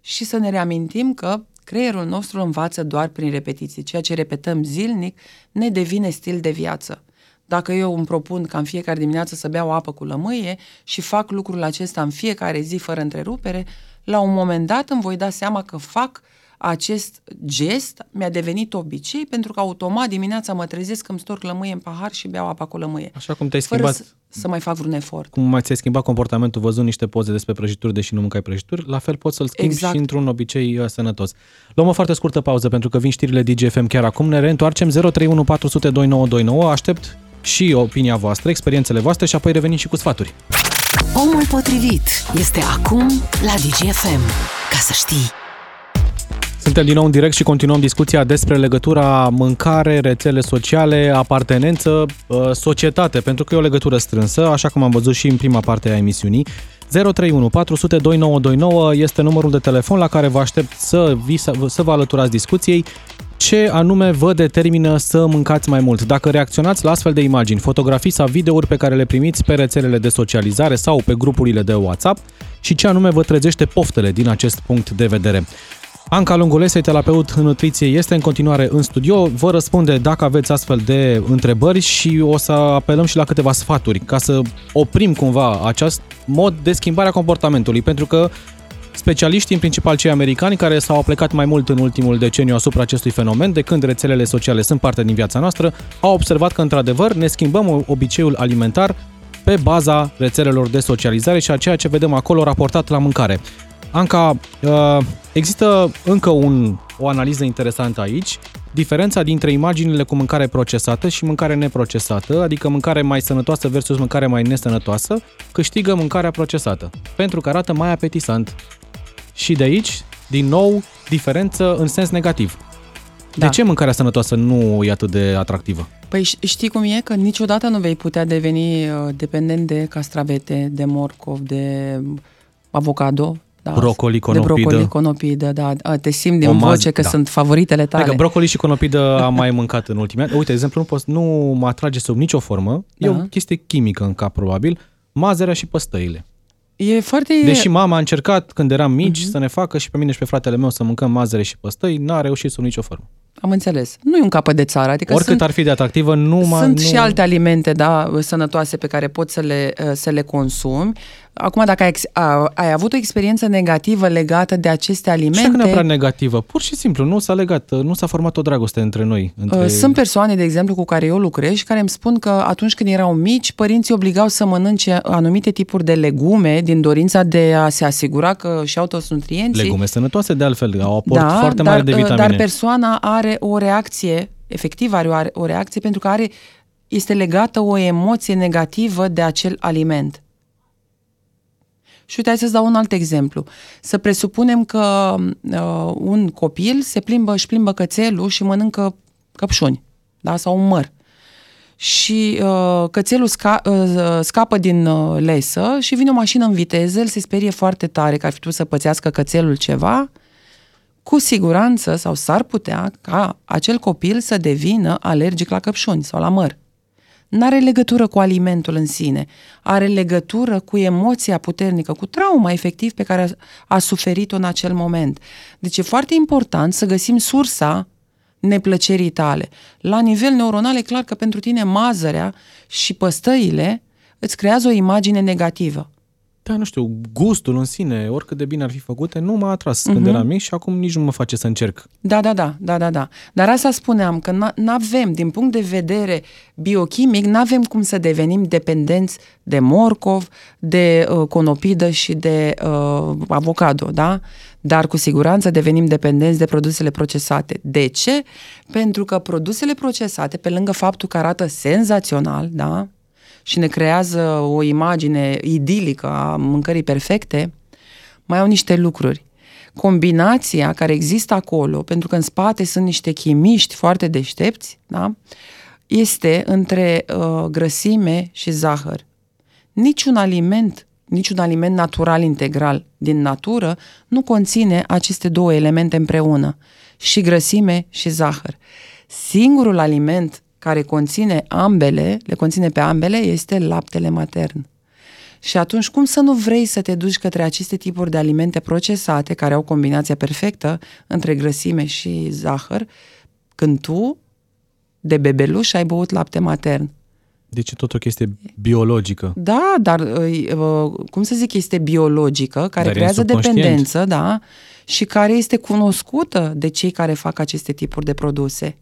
și să ne reamintim că creierul nostru învață doar prin repetiții. Ceea ce repetăm zilnic ne devine stil de viață. Dacă eu îmi propun ca în fiecare dimineață să beau apă cu lămâie și fac lucrul acesta în fiecare zi fără întrerupere, la un moment dat îmi voi da seama că fac acest gest mi-a devenit obicei pentru că automat dimineața mă trezesc, îmi storc lămâie în pahar și beau apa cu lămâie. Așa cum te-ai schimbat... Fără să, să mai fac vreun efort. Cum mai ți-ai schimbat comportamentul văzând niște poze despre prăjituri, deși nu mâncai prăjituri, la fel poți să-l schimbi exact. și într-un obicei uh, sănătos. Luăm o foarte scurtă pauză pentru că vin știrile DGFM chiar acum. Ne reîntoarcem 031 400 2929. Aștept și opinia voastră, experiențele voastre și apoi revenim și cu sfaturi. Omul potrivit este acum la DGFM. Ca să știi. Suntem din nou în direct și continuăm discuția despre legătura mâncare, rețele sociale, apartenență, uh, societate, pentru că e o legătură strânsă, așa cum am văzut și în prima parte a emisiunii. 031 400 2929 este numărul de telefon la care vă aștept să, vi, să vă alăturați discuției ce anume vă determină să mâncați mai mult. Dacă reacționați la astfel de imagini, fotografiți sau videouri pe care le primiți pe rețelele de socializare sau pe grupurile de WhatsApp și ce anume vă trezește poftele din acest punct de vedere. Anca Lungulesei, terapeut în nutriție, este în continuare în studio. Vă răspunde dacă aveți astfel de întrebări și o să apelăm și la câteva sfaturi ca să oprim cumva acest mod de schimbare a comportamentului, pentru că Specialiștii, în principal cei americani, care s-au aplicat mai mult în ultimul deceniu asupra acestui fenomen, de când rețelele sociale sunt parte din viața noastră, au observat că, într-adevăr, ne schimbăm obiceiul alimentar pe baza rețelelor de socializare și a ceea ce vedem acolo raportat la mâncare. Anca, uh, există încă un, o analiză interesantă aici, diferența dintre imaginile cu mâncare procesată și mâncare neprocesată, adică mâncare mai sănătoasă versus mâncare mai nesănătoasă, câștigă mâncarea procesată, pentru că arată mai apetisant. Și de aici, din nou, diferență în sens negativ. Da. De ce mâncarea sănătoasă nu e atât de atractivă? Păi știi cum e? Că niciodată nu vei putea deveni uh, dependent de castravete, de morcov, de avocado, da, brocoli, conopidă. De brocoli, conopidă, da. Te simt din Omaz, voce că da. sunt favoritele tale. Adică brocoli și conopidă am mai mâncat în ultimii ani. Uite, de exemplu, nu, pot, nu mă atrage sub nicio formă. Da. E o chestie chimică în cap, probabil. Mazerea și păstăile. E foarte... Deși mama a încercat când eram mici uh-huh. să ne facă și pe mine și pe fratele meu să mâncăm mazăre și păstăi, n-a reușit sub nicio formă. Am înțeles. Nu e un capăt de țară. Adică Oricât sunt, ar fi de atractivă, nu Sunt nu... și alte alimente, da, sănătoase pe care poți să le, să le consumi. Acum, dacă ai, ai avut o experiență negativă legată de aceste alimente... Și neapărat negativă. Pur și simplu, nu s-a legat, nu s-a format o dragoste între noi. Între... Sunt persoane, de exemplu, cu care eu lucrez și care îmi spun că atunci când erau mici, părinții obligau să mănânce anumite tipuri de legume din dorința de a se asigura că și-au toți nutrienții. Legume sănătoase, de altfel, au aport da, foarte dar, mare de vitamine. Dar persoana are o reacție, efectiv are o, o reacție, pentru că are, este legată o emoție negativă de acel aliment. Și uite, hai să-ți dau un alt exemplu. Să presupunem că uh, un copil se plimbă, își plimbă cățelul și mănâncă căpșuni, da? sau un măr. Și uh, cățelul sca- uh, scapă din uh, lesă și vine o mașină în viteză, el se sperie foarte tare că ar fi putut să pățească cățelul ceva, cu siguranță sau s-ar putea ca acel copil să devină alergic la căpșuni sau la măr nu are legătură cu alimentul în sine, are legătură cu emoția puternică, cu trauma efectiv pe care a, a suferit-o în acel moment. Deci e foarte important să găsim sursa neplăcerii tale. La nivel neuronal e clar că pentru tine mazărea și păstăile îți creează o imagine negativă da, nu știu, gustul în sine, oricât de bine ar fi făcute, nu m-a atras uh-huh. când mhm. eram mic și acum nici nu mă face să încerc. Da, da, da, da, da, da. Dar asta spuneam, că nu avem, din punct de vedere biochimic, nu avem cum să devenim dependenți de morcov, de uh, conopidă și de uh, avocado, da? Dar cu siguranță devenim dependenți de produsele procesate. De ce? Pentru că produsele procesate, pe lângă faptul că arată senzațional, da? Și ne creează o imagine idilică a mâncării perfecte, mai au niște lucruri. Combinația care există acolo, pentru că în spate sunt niște chimiști foarte deștepți, da? este între uh, grăsime și zahăr. Niciun aliment, niciun aliment natural integral din natură nu conține aceste două elemente împreună, și grăsime și zahăr. Singurul aliment care conține ambele, le conține pe ambele, este laptele matern. Și atunci, cum să nu vrei să te duci către aceste tipuri de alimente procesate, care au combinația perfectă între grăsime și zahăr, când tu, de bebeluș, ai băut lapte matern? Deci e tot o chestie biologică. Da, dar, uh, cum să zic, este biologică, care dar creează dependență, da, și care este cunoscută de cei care fac aceste tipuri de produse.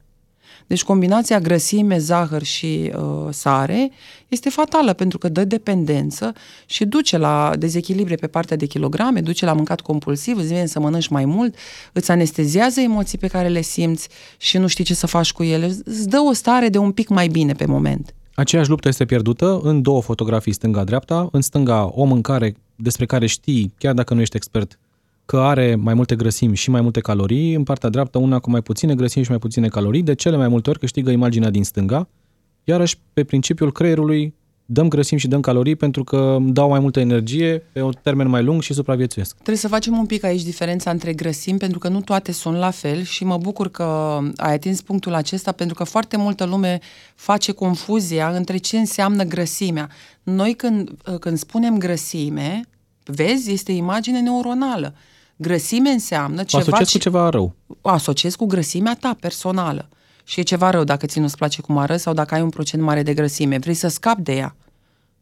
Deci combinația grăsime, zahăr și uh, sare este fatală pentru că dă dependență și duce la dezechilibre pe partea de kilograme, duce la mâncat compulsiv, îți vine să mănânci mai mult, îți anestezează emoții pe care le simți și nu știi ce să faci cu ele, îți dă o stare de un pic mai bine pe moment. Aceeași luptă este pierdută în două fotografii stânga-dreapta. În stânga, o mâncare despre care știi, chiar dacă nu ești expert, că are mai multe grăsimi și mai multe calorii. În partea dreaptă, una cu mai puține grăsimi și mai puține calorii. De cele mai multe ori câștigă imaginea din stânga. Iarăși, pe principiul creierului, dăm grăsimi și dăm calorii pentru că dau mai multă energie pe un termen mai lung și supraviețuiesc. Trebuie să facem un pic aici diferența între grăsimi, pentru că nu toate sunt la fel și mă bucur că ai atins punctul acesta, pentru că foarte multă lume face confuzia între ce înseamnă grăsimea. Noi când, când spunem grăsime, vezi, este imagine neuronală. Grăsime înseamnă ceva... Asociez ce... cu ceva rău. Asociez cu grăsimea ta personală. Și e ceva rău dacă ți nu-ți place cum arăți sau dacă ai un procent mare de grăsime. Vrei să scapi de ea.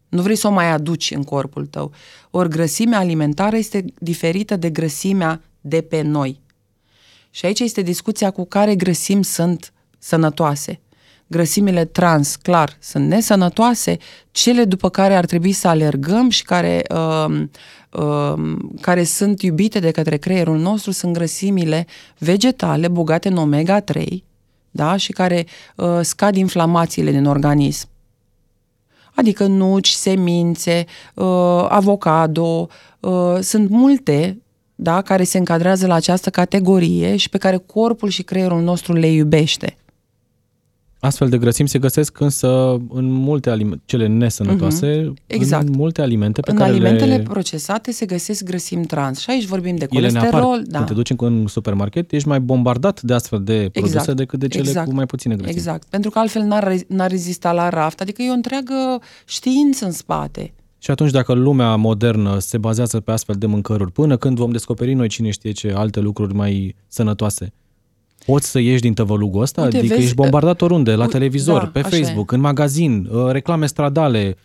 Nu vrei să o mai aduci în corpul tău. Ori grăsimea alimentară este diferită de grăsimea de pe noi. Și aici este discuția cu care grăsimi sunt sănătoase. Grăsimile trans, clar, sunt nesănătoase, cele după care ar trebui să alergăm și care, uh, uh, care sunt iubite de către creierul nostru sunt grăsimile vegetale bogate în omega-3, da? și care uh, scad inflamațiile din organism. Adică nuci, semințe, uh, avocado, uh, sunt multe da, care se încadrează la această categorie și pe care corpul și creierul nostru le iubește. Astfel de grăsimi se găsesc însă în multe alimente, cele nesănătoase, uh-huh. exact. în multe alimente pe în care alimentele le... procesate se găsesc grăsimi trans și aici vorbim de colesterol. Da. Când te duci în supermarket, ești mai bombardat de astfel de produse exact. decât de cele exact. cu mai puține grăsimi. Exact, pentru că altfel n-ar, n-ar rezista la raft, adică e o întreagă știință în spate. Și atunci dacă lumea modernă se bazează pe astfel de mâncăruri, până când vom descoperi noi cine știe ce alte lucruri mai sănătoase, Poți să ieși din tăvălugul ăsta? Uite, adică vezi, ești bombardat oriunde, la televizor, da, pe Facebook, e. în magazin, uh, reclame stradale,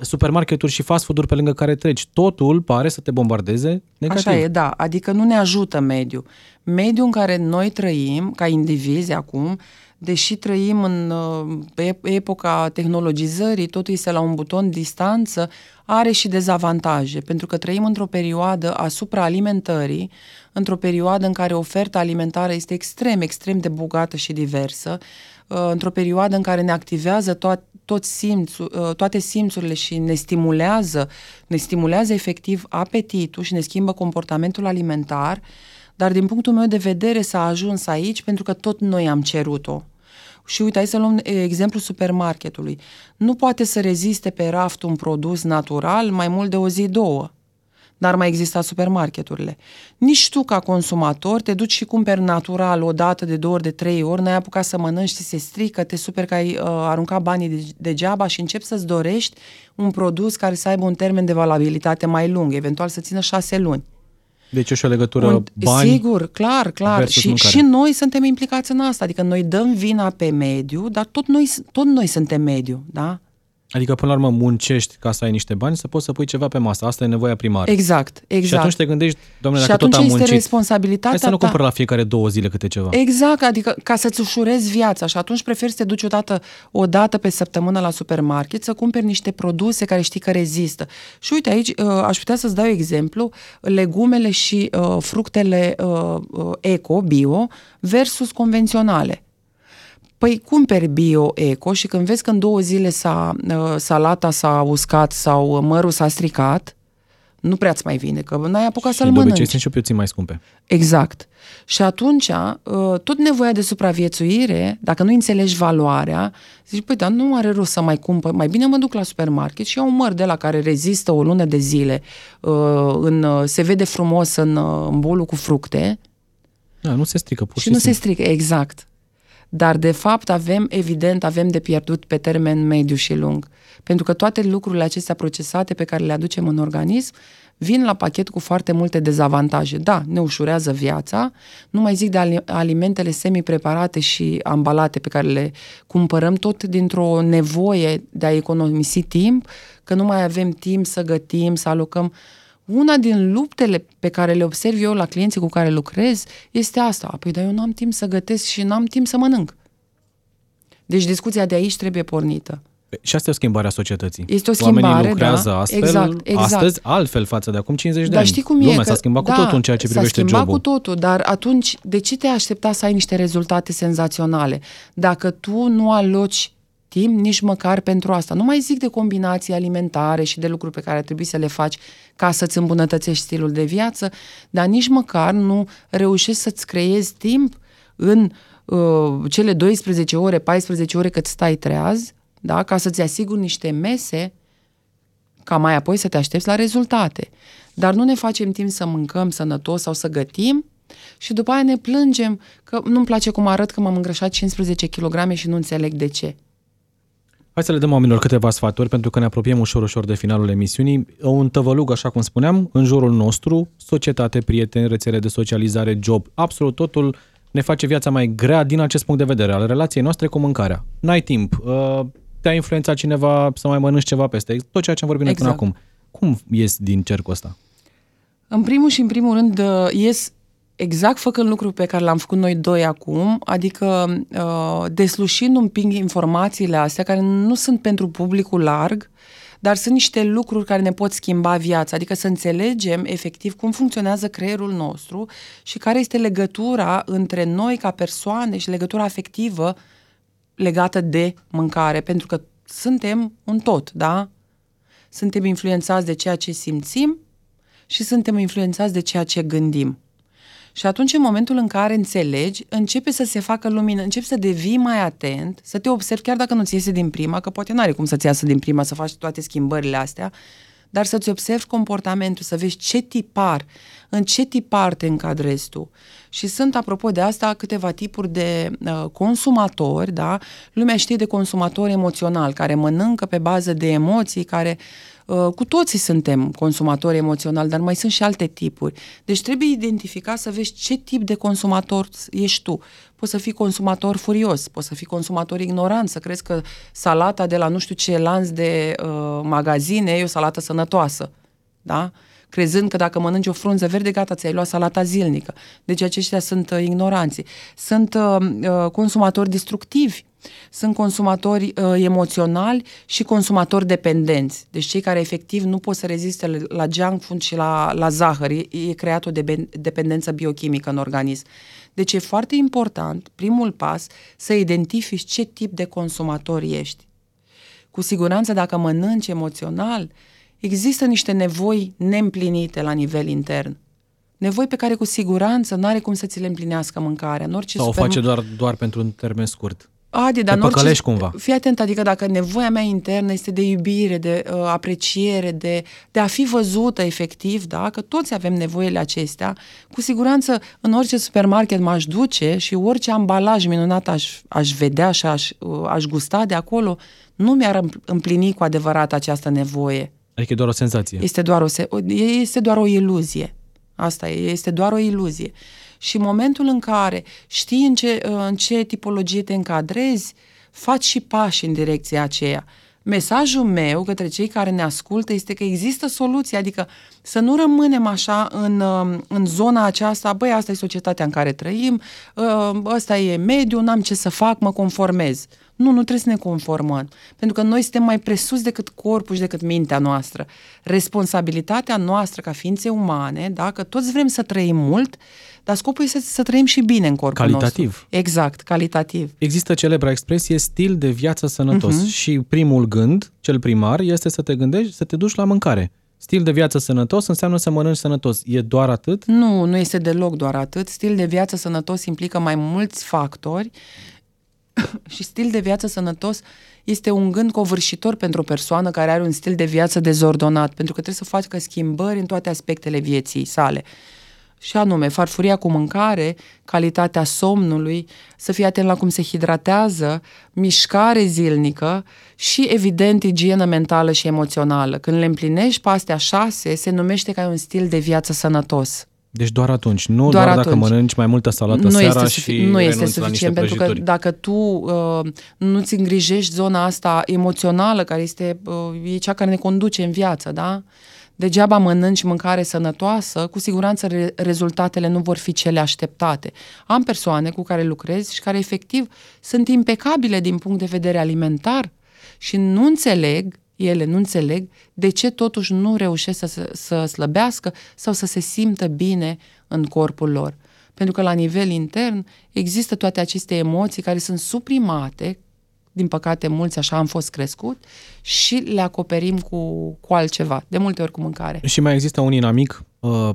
supermarketuri și fast food-uri pe lângă care treci. Totul pare să te bombardeze negativ. Așa e, da. Adică nu ne ajută mediul. Mediul în care noi trăim, ca indivizi acum, deși trăim în uh, epoca tehnologizării, totul este la un buton distanță, are și dezavantaje, pentru că trăim într-o perioadă asupra alimentării, într-o perioadă în care oferta alimentară este extrem, extrem de bogată și diversă, uh, într-o perioadă în care ne activează tot, tot simț, uh, toate simțurile și ne stimulează, ne stimulează efectiv apetitul și ne schimbă comportamentul alimentar, dar din punctul meu de vedere s-a ajuns aici pentru că tot noi am cerut-o. Și uite, hai să luăm exemplu supermarketului. Nu poate să reziste pe raft un produs natural mai mult de o zi, două. N-ar mai exista supermarketurile. Nici tu, ca consumator, te duci și cumperi natural o dată, de două ori, de trei ori, n-ai apucat să mănânci, ți se strică, te super că ai uh, aruncat banii de, degeaba și începi să-ți dorești un produs care să aibă un termen de valabilitate mai lung, eventual să țină șase luni. Deci e și o legătură un, bani Sigur, clar, clar. Și, și noi suntem implicați în asta. Adică noi dăm vina pe mediu, dar tot noi, tot noi suntem mediu, da? Adică, până la urmă, muncești ca să ai niște bani, să poți să pui ceva pe masă. Asta e nevoia primară. Exact, exact. Și atunci te gândești, domnule, dacă tot am muncit, responsabilitatea hai să nu cumpăr la fiecare două zile câte ceva. Exact, adică ca să-ți ușurezi viața și atunci preferi să te duci odată, o dată pe săptămână la supermarket, să cumperi niște produse care știi că rezistă. Și uite, aici uh, aș putea să-ți dau exemplu, legumele și uh, fructele uh, uh, eco, bio, versus convenționale. Păi cumperi bio-eco și când vezi că în două zile s-a, uh, salata s-a uscat sau mărul s-a stricat, nu prea-ți mai vine, că n-ai apucat să-l mănânci. Și sunt și puțin mai scumpe. Exact. Și atunci, uh, tot nevoia de supraviețuire, dacă nu înțelegi valoarea, zici, păi, dar nu are rost să mai cumpăr, mai bine mă duc la supermarket și iau un măr de la care rezistă o lună de zile, uh, în, se vede frumos în, în bolul cu fructe. Da, nu se strică, pur și, și nu se strică, exact dar de fapt avem, evident, avem de pierdut pe termen mediu și lung. Pentru că toate lucrurile acestea procesate pe care le aducem în organism vin la pachet cu foarte multe dezavantaje. Da, ne ușurează viața, nu mai zic de alimentele semi-preparate și ambalate pe care le cumpărăm tot dintr-o nevoie de a economisi timp, că nu mai avem timp să gătim, să alocăm una din luptele pe care le observ eu la clienții cu care lucrez este asta. Păi, dar eu nu am timp să gătesc și nu am timp să mănânc. Deci discuția de aici trebuie pornită. Și asta e o schimbare a societății. Este o schimbare, Oamenii lucrează da, astfel, exact, exact. astăzi altfel față de acum 50 de dar ani. știi cum Lumea e? s-a schimbat da, cu totul în ceea ce privește jobul. S-a schimbat cu totul, dar atunci de ce te aștepta să ai niște rezultate senzaționale? Dacă tu nu aloci timp nici măcar pentru asta. Nu mai zic de combinații alimentare și de lucruri pe care ar trebui să le faci ca să-ți îmbunătățești stilul de viață, dar nici măcar nu reușești să-ți creezi timp în uh, cele 12 ore, 14 ore cât stai treaz, da? ca să-ți asiguri niște mese ca mai apoi să te aștepți la rezultate. Dar nu ne facem timp să mâncăm sănătos sau să gătim și după aia ne plângem că nu-mi place cum arăt că m-am îngrășat 15 kg și nu înțeleg de ce. Hai să le dăm oamenilor câteva sfaturi, pentru că ne apropiem ușor, ușor de finalul emisiunii. Un tăvălug, așa cum spuneam, în jurul nostru, societate, prieteni, rețele de socializare, job, absolut totul ne face viața mai grea din acest punct de vedere, al relației noastre cu mâncarea. N-ai timp, uh, te-a influențat cineva să mai mănânci ceva peste, tot ceea ce am vorbit exact. până acum. Cum ies din cercul ăsta? În primul și în primul rând uh, ies exact făcând lucrul pe care l-am făcut noi doi acum, adică uh, deslușind un pic informațiile astea care nu sunt pentru publicul larg, dar sunt niște lucruri care ne pot schimba viața, adică să înțelegem efectiv cum funcționează creierul nostru și care este legătura între noi ca persoane și legătura afectivă legată de mâncare, pentru că suntem un tot, da? Suntem influențați de ceea ce simțim și suntem influențați de ceea ce gândim. Și atunci, în momentul în care înțelegi, începe să se facă lumină, începi să devii mai atent, să te observi, chiar dacă nu-ți iese din prima, că poate n-are cum să-ți iasă din prima, să faci toate schimbările astea, dar să-ți observi comportamentul, să vezi ce tipar, în ce tipar te încadrezi tu. Și sunt, apropo de asta, câteva tipuri de uh, consumatori, da? Lumea știe de consumator emoțional, care mănâncă pe bază de emoții, care uh, Uh, cu toții suntem consumatori emoționali, dar mai sunt și alte tipuri. Deci trebuie identificat să vezi ce tip de consumator ești tu. Poți să fii consumator furios, poți să fii consumator ignorant, să crezi că salata de la nu știu ce lanț de uh, magazine e o salată sănătoasă. Da? Crezând că dacă mănânci o frunză verde, gata, ți-ai luat salata zilnică. Deci aceștia sunt uh, ignoranții. Sunt uh, uh, consumatori destructivi, sunt consumatori uh, emoționali și consumatori dependenți. Deci cei care efectiv nu pot să reziste la junk food și la, la zahăr. E, e creat o de- dependență biochimică în organism. Deci e foarte important, primul pas, să identifici ce tip de consumator ești. Cu siguranță, dacă mănânci emoțional, există niște nevoi neîmplinite la nivel intern. Nevoi pe care cu siguranță nu are cum să ți le împlinească mâncarea. În orice Sau o face doar, doar pentru un termen scurt. Adi, dar Te orice, cumva. Fii atent, adică dacă nevoia mea internă este de iubire, de uh, apreciere, de, de a fi văzută efectiv, da? că toți avem nevoile acestea, cu siguranță în orice supermarket m-aș duce și orice ambalaj minunat aș, aș vedea și aș, uh, aș gusta de acolo, nu mi-ar împlini cu adevărat această nevoie. Adică e doar o senzație. Este doar o, este doar o iluzie. Asta e, este doar o iluzie. Și în momentul în care știi în ce, în ce tipologie te încadrezi, faci și pași în direcția aceea. Mesajul meu către cei care ne ascultă este că există soluții, adică să nu rămânem așa în, în zona aceasta, băi, asta e societatea în care trăim, ăsta e mediul, n-am ce să fac, mă conformez. Nu, nu trebuie să ne conformăm. Pentru că noi suntem mai presus decât corpul și decât mintea noastră. Responsabilitatea noastră ca ființe umane, dacă toți vrem să trăim mult, dar scopul este să trăim și bine în corpul calitativ. nostru. Exact, calitativ. Există celebra expresie stil de viață sănătos uh-huh. și primul gând, cel primar, este să te gândești, să te duci la mâncare. Stil de viață sănătos înseamnă să mănânci sănătos. E doar atât? Nu, nu este deloc doar atât. Stil de viață sănătos implică mai mulți factori și stil de viață sănătos este un gând covârșitor pentru o persoană care are un stil de viață dezordonat, pentru că trebuie să facă schimbări în toate aspectele vieții sale. Și anume, farfuria cu mâncare, calitatea somnului, să fie atent la cum se hidratează, mișcare zilnică și, evident, igienă mentală și emoțională. Când le împlinești pe astea șase, se numește că ai un stil de viață sănătos. Deci doar atunci, nu doar, doar atunci. dacă mănânci mai multă salată nu seara este și Nu este suficient, pentru că dacă tu uh, nu-ți îngrijești zona asta emoțională, care este uh, e cea care ne conduce în viață, da? Degeaba mănânci mâncare sănătoasă, cu siguranță re- rezultatele nu vor fi cele așteptate. Am persoane cu care lucrez și care efectiv sunt impecabile din punct de vedere alimentar și nu înțeleg ele nu înțeleg de ce totuși nu reușesc să, să slăbească sau să se simtă bine în corpul lor. Pentru că la nivel intern există toate aceste emoții care sunt suprimate din păcate mulți așa am fost crescut, și le acoperim cu, cu altceva, de multe ori cu mâncare. Și mai există un inamic uh,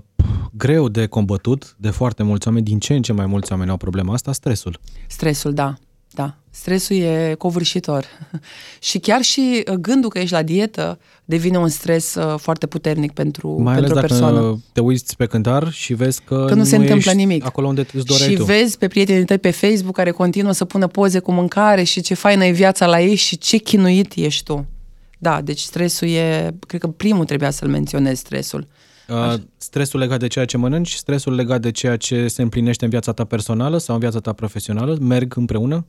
greu de combătut de foarte mulți oameni, din ce în ce mai mulți oameni au problema asta, stresul. Stresul, da. Da, stresul e covârșitor. și chiar și uh, gândul că ești la dietă devine un stres uh, foarte puternic pentru, Mai pentru ales o persoană. dacă te uiți pe cântar și vezi că, Că nu se întâmplă ești nimic. acolo unde îți doreai și tu. vezi pe prietenii tăi pe Facebook care continuă să pună poze cu mâncare și ce faină e viața la ei și ce chinuit ești tu. Da, deci stresul e, cred că primul trebuia să-l menționez, stresul. Uh, stresul legat de ceea ce mănânci, stresul legat de ceea ce se împlinește în viața ta personală sau în viața ta profesională, merg împreună?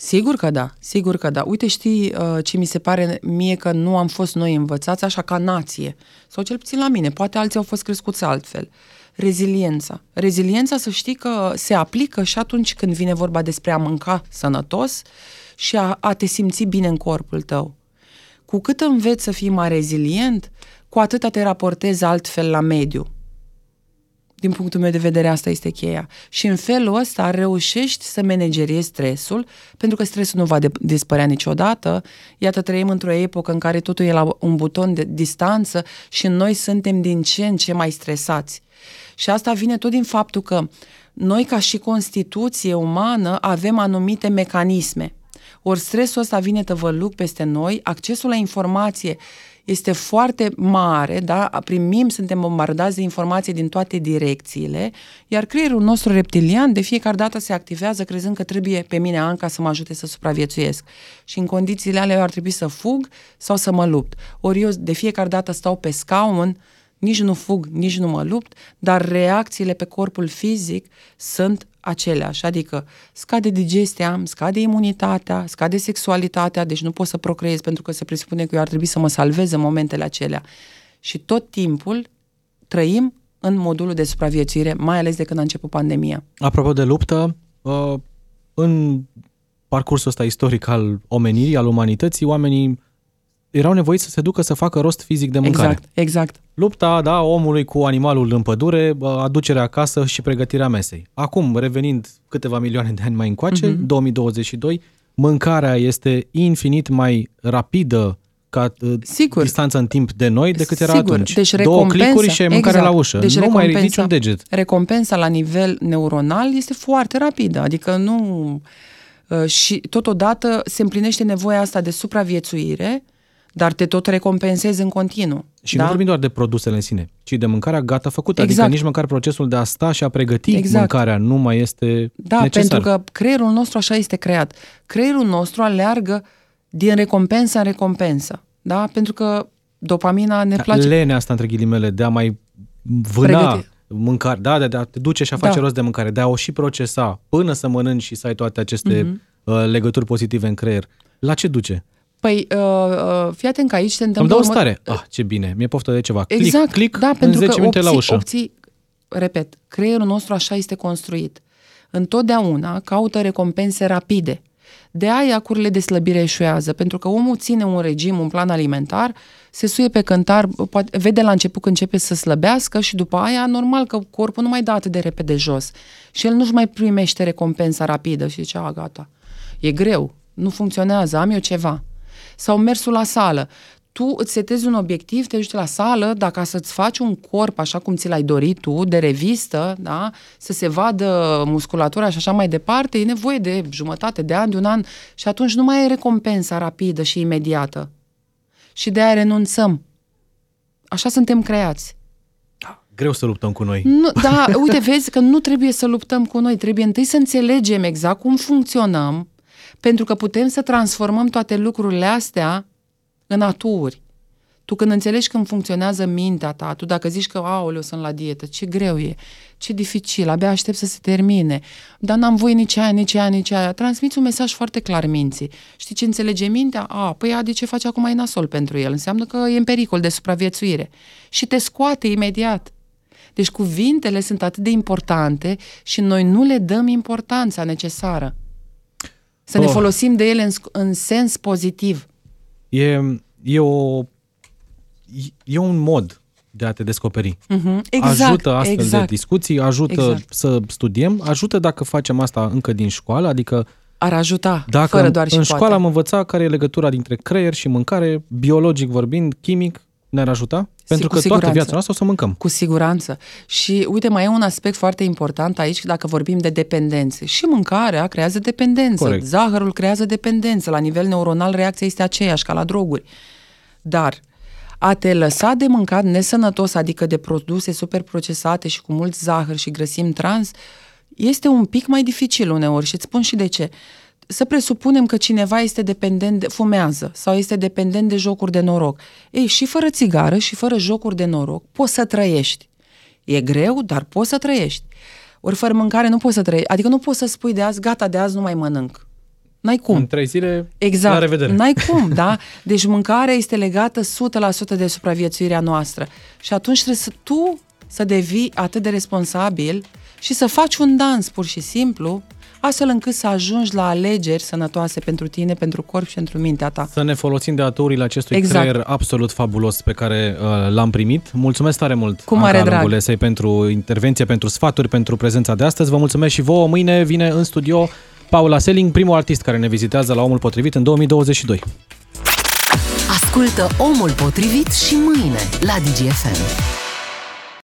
Sigur că da, sigur că da. Uite, știi uh, ce mi se pare mie că nu am fost noi învățați așa ca nație, sau cel puțin la mine, poate alții au fost crescuți altfel. Reziliența. Reziliența să știi că se aplică și atunci când vine vorba despre a mânca sănătos și a, a te simți bine în corpul tău. Cu cât înveți să fii mai rezilient, cu atât te raportezi altfel la mediu. Din punctul meu de vedere, asta este cheia. Și în felul ăsta reușești să manageriezi stresul, pentru că stresul nu va de- dispărea niciodată. Iată, trăim într-o epocă în care totul e la un buton de distanță și noi suntem din ce în ce mai stresați. Și asta vine tot din faptul că noi, ca și constituție umană, avem anumite mecanisme. Ori stresul ăsta vine tăvăluc peste noi, accesul la informație este foarte mare, da? primim, suntem bombardați de informație din toate direcțiile, iar creierul nostru reptilian de fiecare dată se activează crezând că trebuie pe mine Anca să mă ajute să supraviețuiesc. Și în condițiile alea eu ar trebui să fug sau să mă lupt. Ori eu de fiecare dată stau pe scaun, nici nu fug, nici nu mă lupt, dar reacțiile pe corpul fizic sunt aceleași, adică scade digestia, scade imunitatea, scade sexualitatea, deci nu pot să procreez pentru că se presupune că eu ar trebui să mă salvez în momentele acelea. Și tot timpul trăim în modulul de supraviețuire, mai ales de când a început pandemia. Apropo de luptă, uh, în parcursul ăsta istoric al omenirii, al umanității, oamenii erau nevoiți să se ducă să facă rost fizic de mâncare. Exact, exact. Lupta, da, omului cu animalul în pădure, bă, aducerea acasă și pregătirea mesei. Acum, revenind câteva milioane de ani mai încoace, Mhm. 2022, mâncarea este infinit mai rapidă ca uh, Sigur. distanță în timp de noi decât era Sigur. atunci. Deci Două recompensa- clicuri și ai mâncare exact. la ușă. Deci nu mai ridici recompensa- un deget. Recompensa la nivel neuronal este foarte rapidă, adică nu... uh, Și totodată se împlinește nevoia asta de supraviețuire, dar te tot recompensezi în continuu. Și da? nu vorbim doar de produsele în sine, ci de mâncarea gata făcută. Exact. Adică nici măcar procesul de a sta și a pregăti Exact. mâncarea nu mai este Da, necesar. pentru că creierul nostru așa este creat. Creierul nostru aleargă din recompensă în recompensă. Da? Pentru că dopamina ne place. Lenea asta, între ghilimele, de a mai vâna Pregăti- mâncare, da, de, de a te duce și a face Da. rost de mâncare, de a o și procesa până să mănânci și să ai toate aceste Mhm. uh, legături pozitive în creier. La ce duce? Păi, uh, uh, fii atent că aici se Îmi întâmplă... dă o urmă- stare. Ah, ce bine, mi-e poftă de ceva. Click, Exact, click, da, în pentru 10 că minute obții, la ușă. obții, repet, creierul nostru așa este construit. Întotdeauna caută recompense rapide. De aia curile de slăbire eșuează, pentru că omul ține un regim, un plan alimentar, se suie pe cântar, poate, vede la început că începe să slăbească și după aia, normal că corpul nu mai dă atât de repede jos. Și el nu-și mai primește recompensa rapidă și zice, a, gata, e greu, nu funcționează, am eu ceva. Sau mersul la sală. Tu îți setezi un obiectiv, te duci la sală, dacă să-ți faci un corp așa cum ți l-ai dorit tu, de revistă, da? să se vadă musculatura și așa mai departe, e nevoie de jumătate de an, de un an și atunci nu mai ai recompensa rapidă și imediată. Și de aia renunțăm. Așa suntem creați. Greu să luptăm cu noi. Nu, da, uite, vezi că nu trebuie să luptăm cu noi, trebuie întâi să înțelegem exact cum funcționăm, pentru că putem să transformăm toate lucrurile astea în aturi. Tu când înțelegi cum funcționează mintea ta, tu dacă zici că, aoleu, sunt la dietă, ce greu e, ce dificil, abia aștept să se termine, dar n-am voie nici aia, nici aia, nici aia, transmiți un mesaj foarte clar minții. Știi ce înțelege mintea? A, păi a, de ce face acum e nasol pentru el? Înseamnă că e în pericol de supraviețuire. Și te scoate imediat. Deci cuvintele sunt atât de importante și noi nu le dăm importanța necesară. Să ne Oh. folosim de ele în, sc- în sens pozitiv. E, e, o, e un mod de a te descoperi. Mhm. Exact, ajută astfel exact. de discuții, ajută Exact. să studiem, ajută dacă facem asta încă din școală, adică Ar ajuta, Dacă fără doar și în poate. școală am învățat care e legătura dintre creier și mâncare, biologic vorbind, chimic, ne-ar ajuta? Pentru cu că toată siguranță. viața noastră o să mâncăm. Cu siguranță. Și uite, mai e un aspect foarte important aici dacă vorbim de dependențe. Și mâncarea creează dependență. Corect. Zahărul creează dependență. La nivel neuronal reacția este aceeași ca la droguri. Dar a te lăsa de mâncat nesănătos, adică de produse superprocesate și cu mult zahăr și grăsimi trans, este un pic mai dificil uneori și îți spun și de ce. Să presupunem că cineva este dependent, de, fumează sau este dependent de jocuri de noroc. Ei, și fără țigară și fără jocuri de noroc poți să trăiești. E greu, dar poți să trăiești. Ori fără mâncare nu poți să trăiești. Adică nu poți să spui de azi, gata, de azi nu mai mănânc. N-ai cum. În trei zile, Exact. la revedere. N-ai cum, da? Deci mâncarea este legată 100% de supraviețuirea noastră. Și atunci trebuie să tu să devii atât de responsabil și să faci un dans pur și simplu, astfel încât să ajungi la alegeri sănătoase pentru tine, pentru corp și pentru mintea ta. să ne folosim de aturile acestui Exact. creier absolut fabulos pe care uh, l-am primit. Mulțumesc tare mult, Cu mare Anca drag. Lungulesei, pentru intervenție, pentru sfaturi, pentru prezența de astăzi. Vă mulțumesc și vouă. Mâine vine în studio Paula Selling, primul artist care ne vizitează la Omul Potrivit în 2022. Ascultă Omul Potrivit și mâine la DGFM.